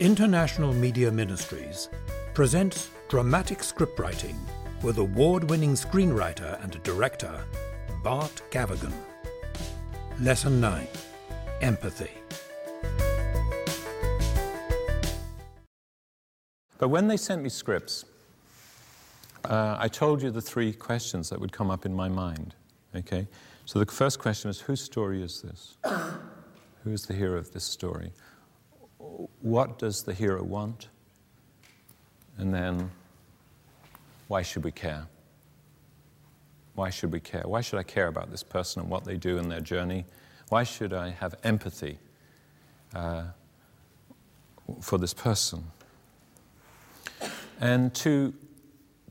International Media Ministries presents dramatic scriptwriting with award winning screenwriter and director Bart Gavigan. Lesson 9 Empathy. But when they sent me scripts, uh, I told you the three questions that would come up in my mind. Okay? So the first question is whose story is this? Who is the hero of this story? What does the hero want? And then, why should we care? Why should we care? Why should I care about this person and what they do in their journey? Why should I have empathy uh, for this person? And to,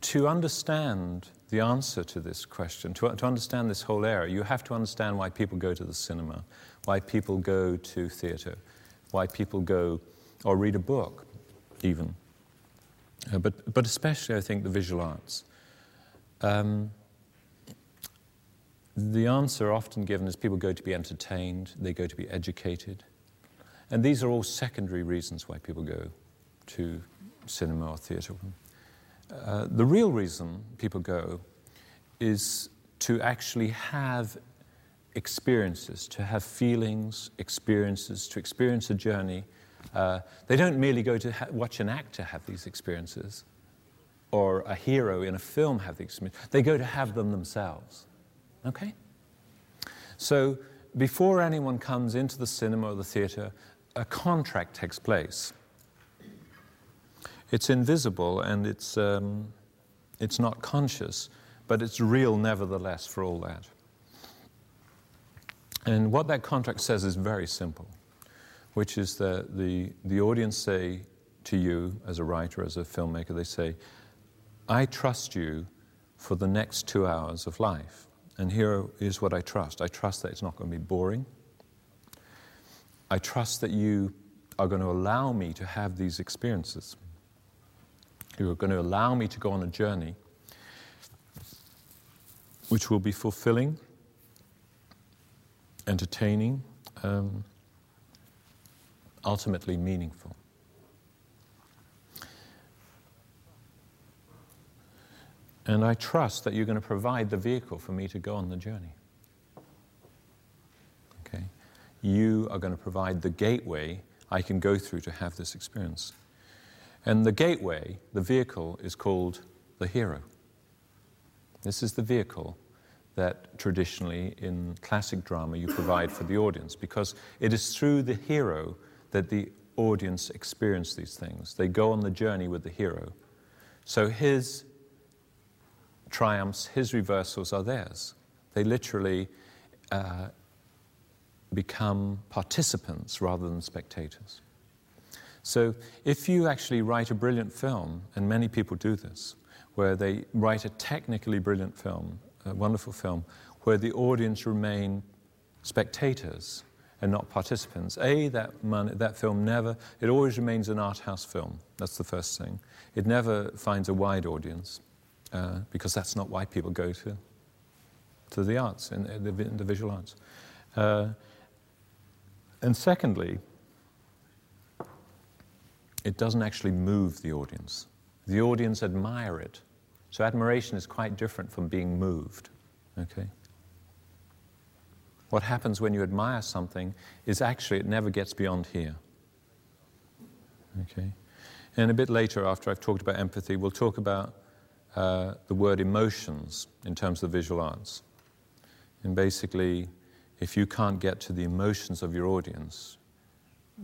to understand the answer to this question, to, to understand this whole area, you have to understand why people go to the cinema, why people go to theatre, why people go or read a book, even. Uh, but, but especially, I think, the visual arts. Um, the answer often given is people go to be entertained, they go to be educated. And these are all secondary reasons why people go to cinema or theatre. Uh, the real reason people go is to actually have experiences, to have feelings, experiences, to experience a journey. Uh, they don't merely go to ha- watch an actor have these experiences or a hero in a film have the experience. They go to have them themselves. Okay? So before anyone comes into the cinema or the theatre, a contract takes place. It's invisible and it's, um, it's not conscious, but it's real nevertheless for all that. And what that contract says is very simple, which is that the, the audience say to you, as a writer, as a filmmaker, they say, I trust you for the next two hours of life. And here is what I trust I trust that it's not going to be boring. I trust that you are going to allow me to have these experiences. You are going to allow me to go on a journey which will be fulfilling entertaining, um, ultimately meaningful. And I trust that you're going to provide the vehicle for me to go on the journey. Okay? You are going to provide the gateway I can go through to have this experience. And the gateway, the vehicle, is called the hero. This is the vehicle that traditionally in classic drama you provide for the audience because it is through the hero that the audience experience these things. They go on the journey with the hero. So his triumphs, his reversals are theirs. They literally uh, become participants rather than spectators. So if you actually write a brilliant film, and many people do this, where they write a technically brilliant film a wonderful film where the audience remain spectators and not participants. A, that, that film never, it always remains an art house film. That's the first thing. It never finds a wide audience uh, because that's not why people go to, to the arts, in, the, the, visual arts. Uh, and secondly, it doesn't actually move the audience. The audience admire it so admiration is quite different from being moved. Okay? What happens when you admire something is actually it never gets beyond here. Okay? And a bit later, after I've talked about empathy, we'll talk about uh, the word emotions in terms of the visual arts. And basically, if you can't get to the emotions of your audience,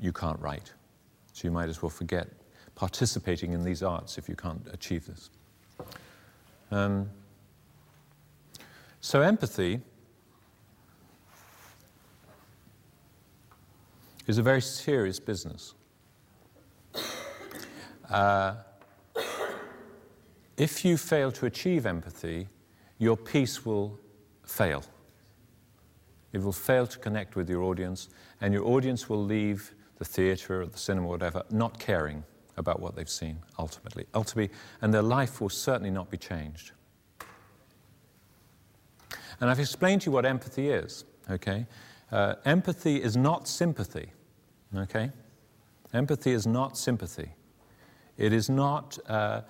you can't write. So you might as well forget participating in these arts if you can't achieve this. Um, so, empathy is a very serious business. Uh, if you fail to achieve empathy, your piece will fail. It will fail to connect with your audience, and your audience will leave the theatre or the cinema or whatever not caring about what they've seen ultimately. Ultimately, and their life will certainly not be changed. And I've explained to you what empathy is, okay? Uh, empathy is not sympathy, okay? Empathy is not sympathy. It is not uh,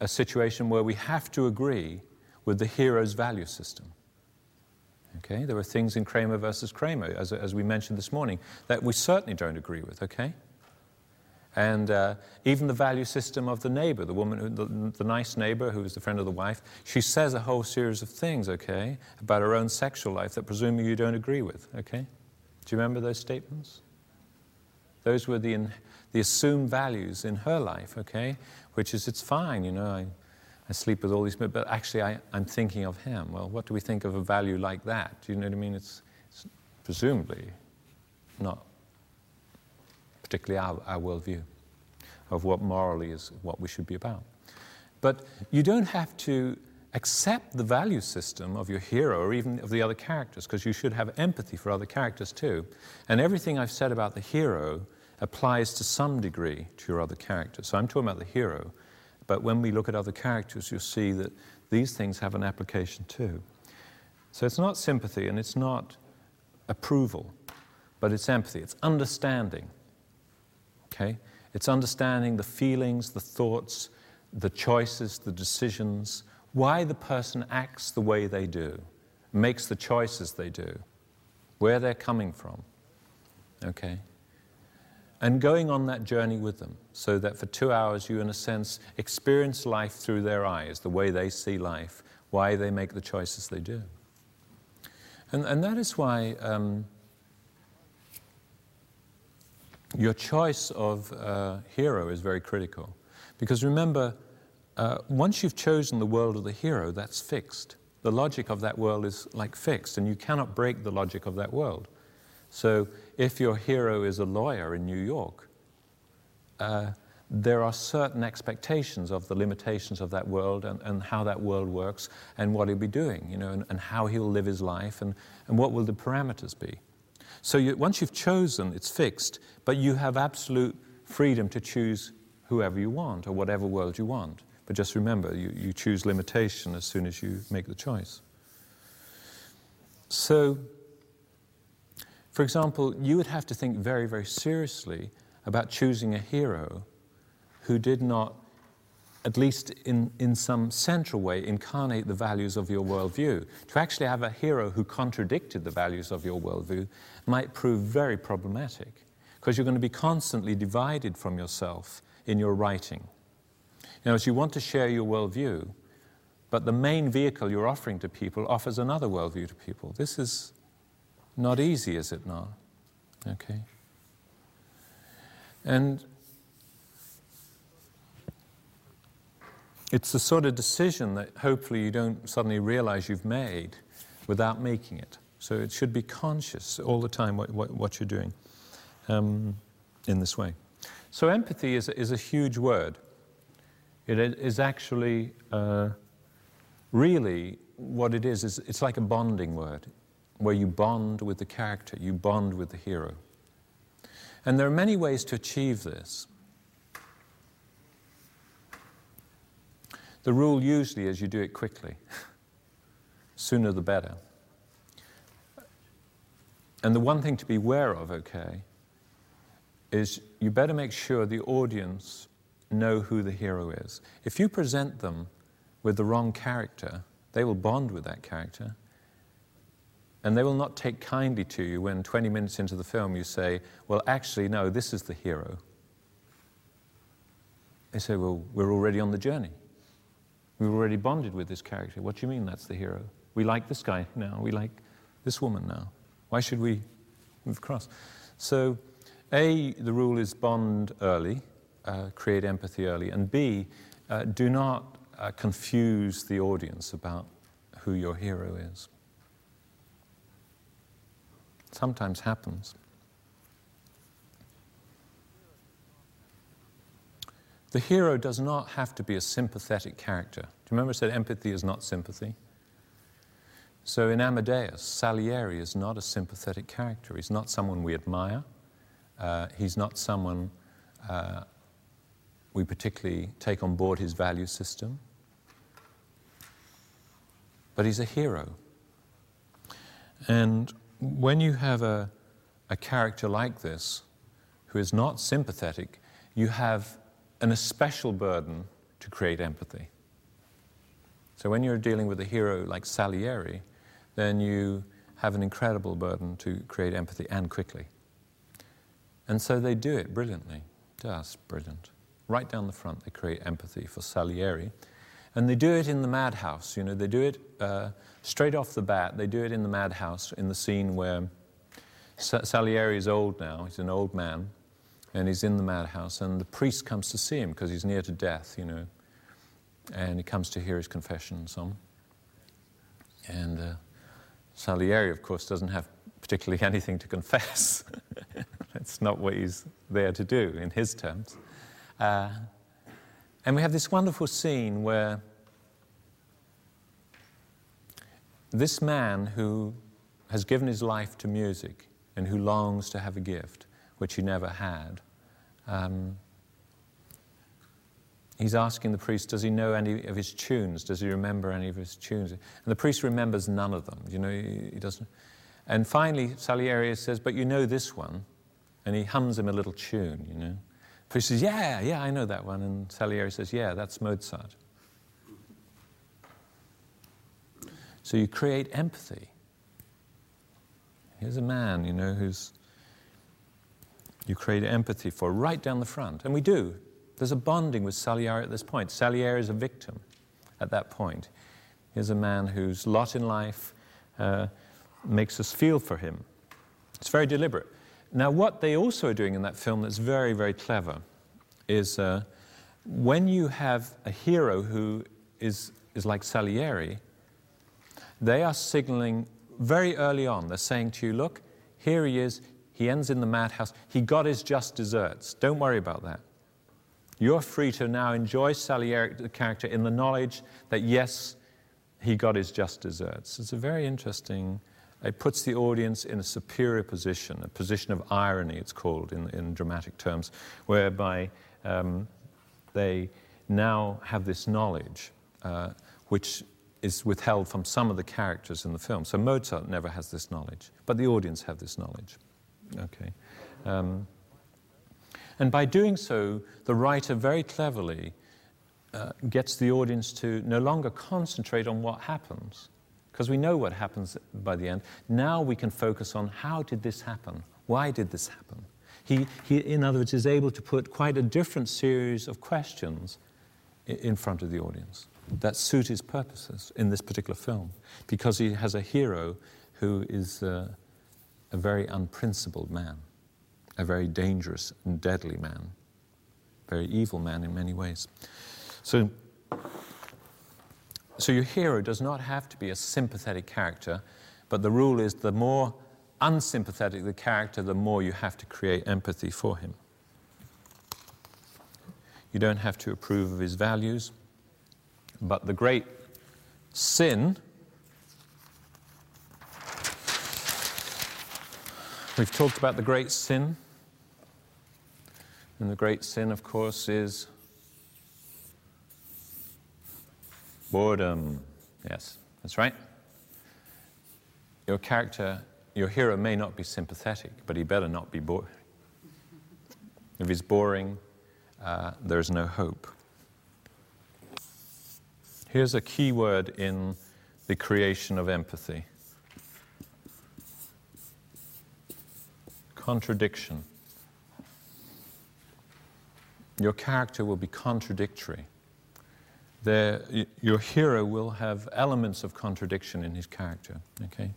a situation where we have to agree with the hero's value system. Okay, there are things in Kramer versus Kramer, as, as we mentioned this morning, that we certainly don't agree with, okay? And uh, even the value system of the neighbor, the woman, who, the, the nice neighbor who's the friend of the wife, she says a whole series of things, okay, about her own sexual life that presumably you don't agree with, okay? Do you remember those statements? Those were the, in, the assumed values in her life, okay? Which is, it's fine, you know, I, I sleep with all these, men, but actually I, am thinking of him. Well, what do we think of a value like that? Do you know what I mean? It's, it's presumably not particularly our, our worldview of what morally is what we should be about. But you don't have to accept the value system of your hero or even of the other characters, because you should have empathy for other characters too. And everything I've said about the hero applies to some degree to your other characters. So I'm talking about the hero, but when we look at other characters, you'll see that these things have an application too. So it's not sympathy and it's not approval, but it's empathy, it's understanding. Okay? It's understanding the feelings, the thoughts, the choices, the decisions, why the person acts the way they do, makes the choices they do, where they're coming from. Okay? And going on that journey with them so that for two hours you, in a sense, experience life through their eyes, the way they see life, why they make the choices they do. And, and that is why um, your choice of uh, hero is very critical. Because remember, uh, once you've chosen the world of the hero, that's fixed. The logic of that world is like fixed, and you cannot break the logic of that world. So if your hero is a lawyer in New York, uh, there are certain expectations of the limitations of that world and, and, how that world works and what he'll be doing, you know, and, and how he'll live his life and, and what will the parameters be. So you, once you've chosen, it's fixed, but you have absolute freedom to choose whoever you want or whatever world you want. But just remember, you, you choose limitation as soon as you make the choice. So, for example, you would have to think very, very seriously about choosing a hero who did not at least in, in some central way, incarnate the values of your worldview. To actually have a hero who contradicted the values of your worldview might prove very problematic because you're going to be constantly divided from yourself in your writing. Know, as you want to share your worldview, but the main vehicle you're offering to people offers another worldview to people. This is not easy, is it not? Okay. And It's the sort of decision that hopefully you don't suddenly realize you've made without making it. So it should be conscious all the time what, what, what you're doing um, in this way. So empathy is, is a huge word. It is actually uh, really what it is, is it's like a bonding word where you bond with the character, you bond with the hero. And there are many ways to achieve this. The rule usually is you do it quickly. Sooner the better. And the one thing to be aware of, okay, is you better make sure the audience know who the hero is. If you present them with the wrong character, they will bond with that character. And they will not take kindly to you when 20 minutes into the film you say, Well, actually, no, this is the hero. They say, Well, we're already on the journey. We've already bonded with this character. What do you mean that's the hero? We like this guy now. We like this woman now. Why should we move across? So, A, the rule is bond early, uh, create empathy early, and B, uh, do not uh, confuse the audience about who your hero is. Sometimes happens. The hero does not have to be a sympathetic character. Do you remember I said empathy is not sympathy? So in Amadeus, Salieri is not a sympathetic character. He's not someone we admire. Uh, he's not someone uh, we particularly take on board his value system. But he's a hero. And when you have a, a character like this, who is not sympathetic, you have an especial burden to create empathy. So when you're dealing with a hero like Salieri, then you have an incredible burden to create empathy and quickly. And so they do it brilliantly. Just brilliant. Right down the front, they create empathy for Salieri. And they do it in the madhouse. You know, they do it uh, straight off the bat. They do it in the madhouse in the scene where Salieri is old now. He's an old man, and he's in the madhouse. And the priest comes to see him because he's near to death. You know, and he comes to hear his confession and so on. And uh, Salieri, of course, doesn't have particularly anything to confess. That's not what he's there to do in his terms. Uh, and we have this wonderful scene where this man who has given his life to music and who longs to have a gift, which he never had, um, he's asking the priest, does he know any of his tunes? Does he remember any of his tunes? And the priest remembers none of them. You know, he, he doesn't. And finally, Salieri says, but you know this one. And he hums him a little tune, you know. He says, Yeah, yeah, I know that one. And Salieri says, Yeah, that's Mozart. So you create empathy. Here's a man, you know, who's you create empathy for right down the front. And we do. There's a bonding with Salieri at this point. Salieri is a victim at that point. Here's a man whose lot in life uh, makes us feel for him. It's very deliberate. Now, what they also are doing in that film that's very, very clever is uh, when you have a hero who is, is like Salieri, they are signaling very early on, they're saying to you, look, here he is, he ends in the madhouse, he got his just desserts. Don't worry about that. You're free to now enjoy Salieri, the character, in the knowledge that yes, he got his just desserts. It's a very interesting it puts the audience in a superior position, a position of irony, it's called in, in dramatic terms, whereby um, they now have this knowledge uh, which is withheld from some of the characters in the film. So Mozart never has this knowledge, but the audience have this knowledge. Okay. Um, and by doing so, the writer very cleverly uh, gets the audience to no longer concentrate on what happens, because we know what happens by the end. Now we can focus on how did this happen? Why did this happen? He, he, in other words, is able to put quite a different series of questions in front of the audience that suit his purposes in this particular film because he has a hero who is uh, a very unprincipled man, a very dangerous and deadly man, very evil man in many ways. So so your hero does not have to be a sympathetic character, but the rule is the more unsympathetic the character, the more you have to create empathy for him. You don't have to approve of his values, but the great sin. We've talked about the great sin. And the great sin, of course, is Boredom. Yes, that's right. Your character, your hero may not be sympathetic, but he better not be bored. If he's boring, uh, there's no hope. Here's a key word in the creation of empathy contradiction. Your character will be contradictory your hero will have elements of contradiction in his character. Okay?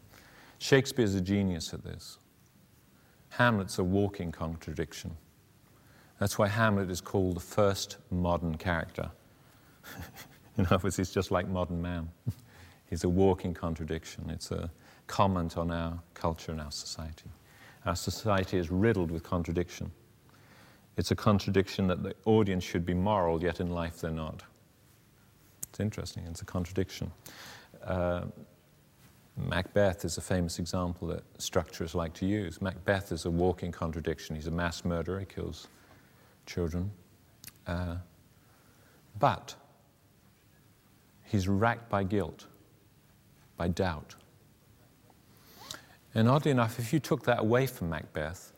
Shakespeare's a genius at this. Hamlet's a walking contradiction. That's why Hamlet is called the first modern character. in other words, he's just like modern man. he's a walking contradiction. It's a comment on our culture and our society. Our society is riddled with contradiction. It's a contradiction that the audience should be moral, yet in life they're not. It's interesting, it's a contradiction. Uh, Macbeth is a famous example that structurers like to use. Macbeth is a walking contradiction. He's a mass murderer, he kills children. Uh, but he's racked by guilt, by doubt. And oddly enough, if you took that away from Macbeth,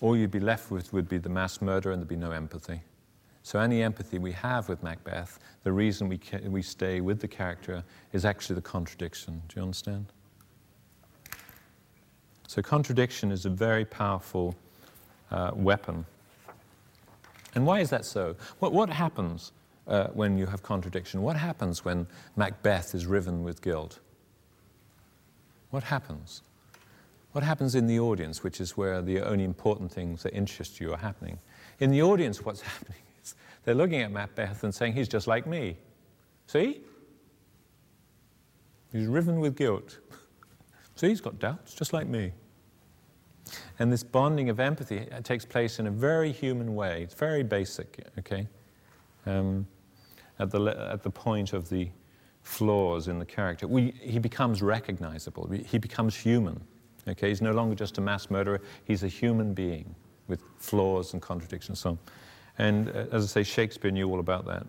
all you'd be left with would be the mass murder and there'd be no empathy. So, any empathy we have with Macbeth, the reason we, ca- we stay with the character is actually the contradiction. Do you understand? So, contradiction is a very powerful uh, weapon. And why is that so? What, what happens uh, when you have contradiction? What happens when Macbeth is riven with guilt? What happens? What happens in the audience, which is where the only important things that interest you are happening? In the audience, what's happening is they're looking at Macbeth and saying, He's just like me. See? He's riven with guilt. See, he's got doubts, just like me. And this bonding of empathy takes place in a very human way. It's very basic, okay? Um, at, the, at the point of the flaws in the character. We, he becomes recognizable, he becomes human. Okay? He's no longer just a mass murderer, he's a human being with flaws and contradictions and so on. And uh, as I say, Shakespeare knew all about that.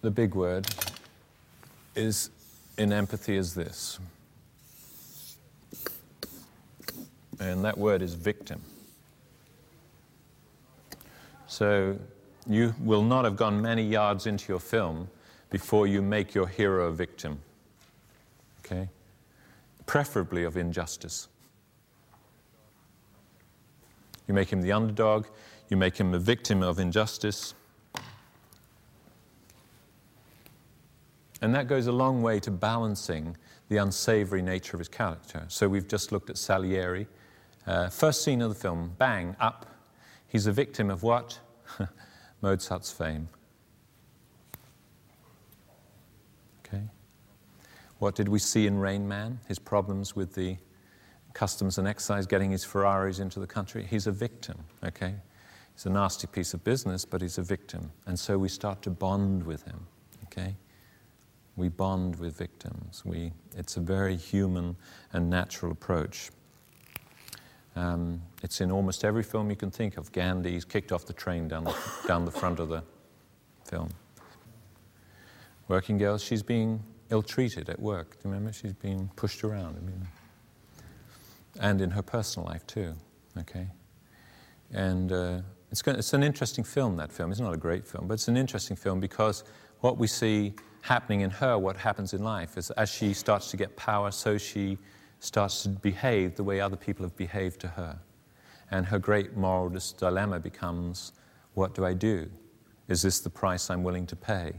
The big word is in empathy is this. And that word is victim. So you will not have gone many yards into your film before you make your hero a victim. Okay? Preferably of injustice. You make him the underdog, you make him a victim of injustice. And that goes a long way to balancing the unsavory nature of his character. So we've just looked at Salieri. Uh, first scene of the film, bang, up. He's a victim of what? Mozart's fame. Okay. What did we see in Rain Man? His problems with the customs and excise, getting his Ferraris into the country. He's a victim, okay? He's a nasty piece of business, but he's a victim. And so we start to bond with him, okay? We bond with victims. We, it's a very human and natural approach. Um, it's in almost every film you can think of. Gandhi's kicked off the train down the, down the front of the film. Working girls, she's being ill treated at work. Do you remember? She's being pushed around. I mean, and in her personal life too. Okay, and uh, it's, it's an interesting film. That film. It's not a great film, but it's an interesting film because what we see happening in her, what happens in life, is as she starts to get power, so she starts to behave the way other people have behaved to her. And her great moral dilemma becomes what do I do? Is this the price I'm willing to pay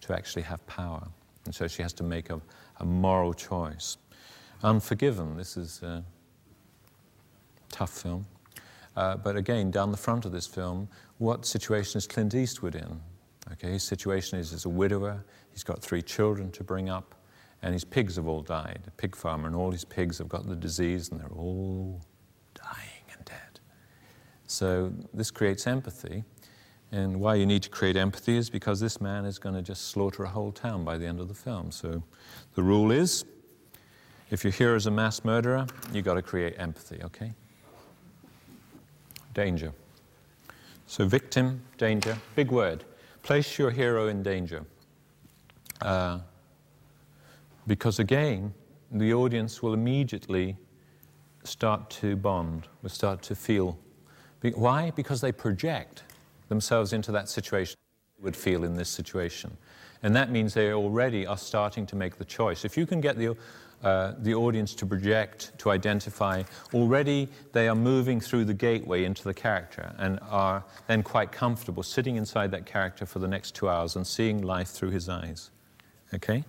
to actually have power? And so she has to make a, a moral choice. Unforgiven, this is a tough film. Uh, but again, down the front of this film, what situation is Clint Eastwood in? Okay, his situation is as a widower, he's got three children to bring up and his pigs have all died. A pig farmer, and all his pigs have got the disease, and they're all dying and dead. So this creates empathy. And why you need to create empathy is because this man is going to just slaughter a whole town by the end of the film. So the rule is if your hero is a mass murderer, you've got to create empathy, okay? Danger. So, victim, danger, big word. Place your hero in danger. Uh, because again, the audience will immediately start to bond, will start to feel. Why? Because they project themselves into that situation, would feel in this situation. And that means they already are starting to make the choice. If you can get the, uh, the audience to project, to identify, already they are moving through the gateway into the character and are then quite comfortable sitting inside that character for the next two hours and seeing life through his eyes. Okay?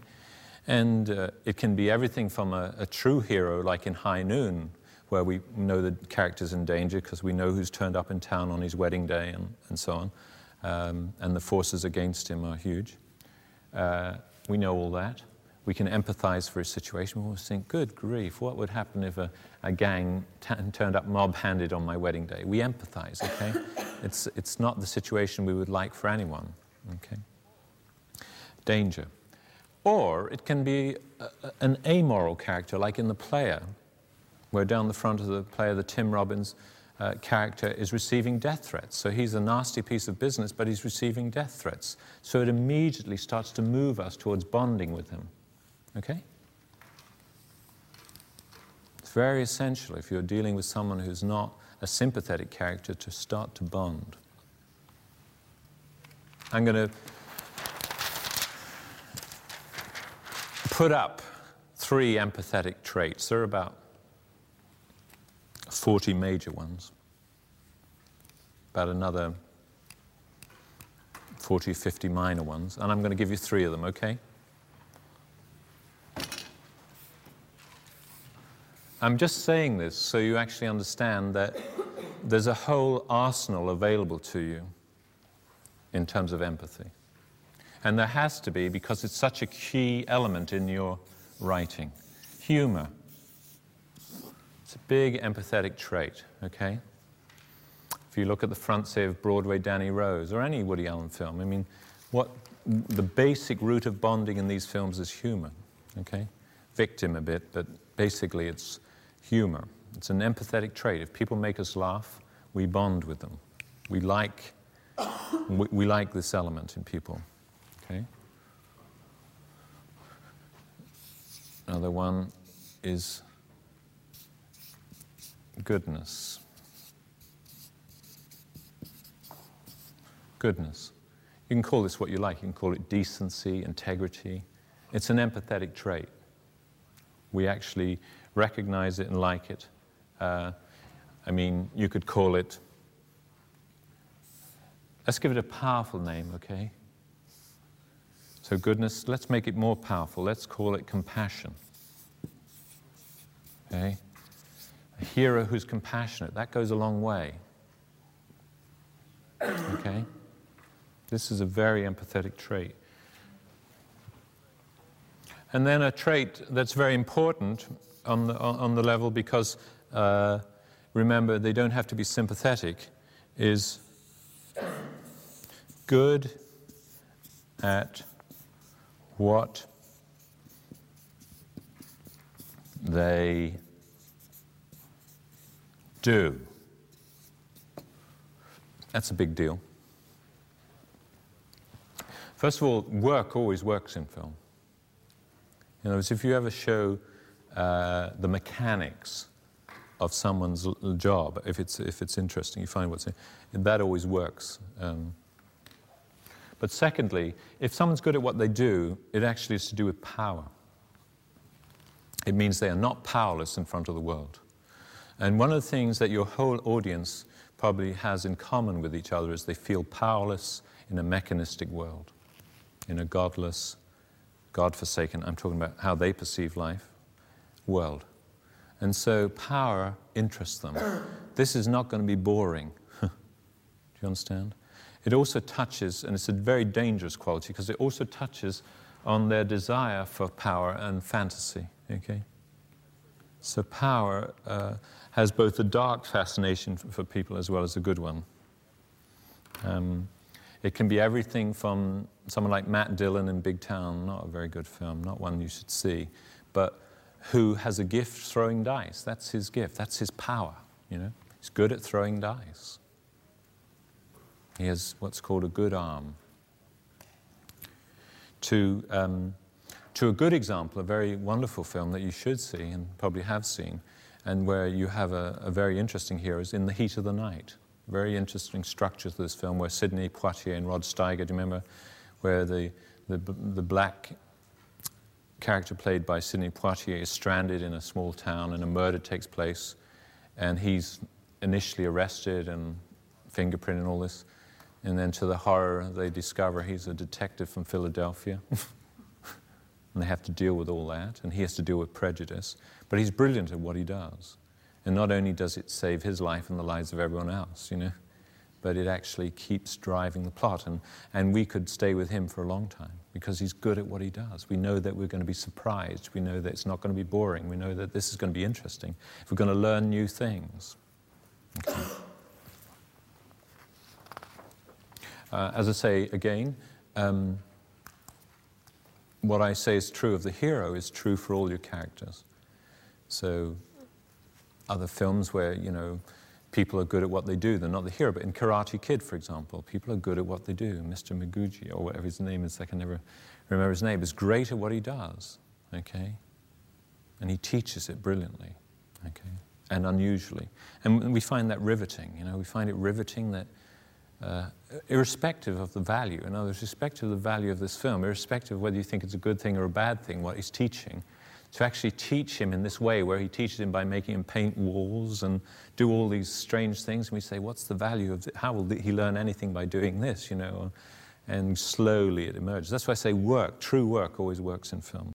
And uh, it can be everything from a, a, true hero, like in High Noon, where we know the character's in danger because we know who's turned up in town on his wedding day and, and so on. Um, and the forces against him are huge. Uh, we know all that. We can empathize for his situation. We always think, good grief, what would happen if a, a gang t- turned up mob handed on my wedding day? We empathize, okay? it's, it's not the situation we would like for anyone, okay? Danger. Or it can be a, an amoral character, like in The Player, where down the front of the player, the Tim Robbins uh, character is receiving death threats. So he's a nasty piece of business, but he's receiving death threats. So it immediately starts to move us towards bonding with him. Okay? It's very essential if you're dealing with someone who's not a sympathetic character to start to bond. I'm going to put up three empathetic traits. There are about 40 major ones, about another 40, 50 minor ones, and I'm going to give you three of them, okay? I'm just saying this so you actually understand that there's a whole arsenal available to you in terms of empathy. And there has to be because it's such a key element in your writing. Humor. It's a big empathetic trait, okay? If you look at the front, say, of Broadway Danny Rose or any Woody Allen film, I mean, what the basic root of bonding in these films is humor, okay? Victim a bit, but basically it's humor. It's an empathetic trait. If people make us laugh, we bond with them. We like, we, we like this element in people. Okay? Another one is goodness. Goodness. You can call this what you like. You can call it decency, integrity. It's an empathetic trait. We actually recognize it and like it. Uh, I mean, you could call it, let's give it a powerful name, okay? So, goodness, let's make it more powerful. Let's call it compassion. Okay? A hero who's compassionate, that goes a long way. Okay? This is a very empathetic trait. And then a trait that's very important on the, on the level because, uh, remember, they don't have to be sympathetic, is good at what they do. That's a big deal. First of all, work always works in film. In other words, if you ever show uh, the mechanics of someone's job, if it's, if it's interesting, you find what's in, that always works. Um, but secondly, if someone's good at what they do, it actually is to do with power. It means they are not powerless in front of the world. And one of the things that your whole audience probably has in common with each other is they feel powerless in a mechanistic world, in a godless, God forsaken, I'm talking about how they perceive life, world. And so power interests them. This is not going to be boring. Do you understand? It also touches, and it's a very dangerous quality because it also touches on their desire for power and fantasy. Okay? So power uh, has both a dark fascination for people as well as a good one. Um, it can be everything from someone like Matt Dillon in Big Town, not a very good film, not one you should see, but who has a gift throwing dice. That's his gift, that's his power, you know. He's good at throwing dice. He has what's called a good arm. To, um, to a good example, a very wonderful film that you should see and probably have seen, and where you have a, a very interesting hero is In the Heat of the Night. Very interesting structure to this film where Sidney Poitier and Rod Steiger, do you remember, where the, the, the black character played by Sidney Poitier is stranded in a small town and a murder takes place and he's initially arrested and fingerprint and all this. And then to the horror, they discover he's a detective from Philadelphia. and they have to deal with all that, and he has to deal with prejudice. But he's brilliant at what he does. And not only does it save his life and the lives of everyone else, you know, but it actually keeps driving the plot. And, and we could stay with him for a long time because he's good at what he does. We know that we're going to be surprised. We know that it's not going to be boring. We know that this is going to be interesting. If we're going to learn new things. Okay. Uh, as I say again, um, what I say is true of the hero is true for all your characters. So, other films where, you know, people are good at what they do, they're not the hero. But in Karate Kid, for example, people are good at what they do. Mr. Miyagi, or whatever his name is, I can never remember his name, is great at what he does, okay? And he teaches it brilliantly, okay? and unusually. And we find that riveting, you know, we find it riveting that uh, irrespective of the value, in other words, irrespective of the value of this film, irrespective of whether you think it's a good thing or a bad thing, what he's teaching, to actually teach him in this way, where he teaches him by making him paint walls and do all these strange things, and we say, what's the value of it? How will he learn anything by doing this, you know? And slowly it emerges. That's why I say work, true work always works in film.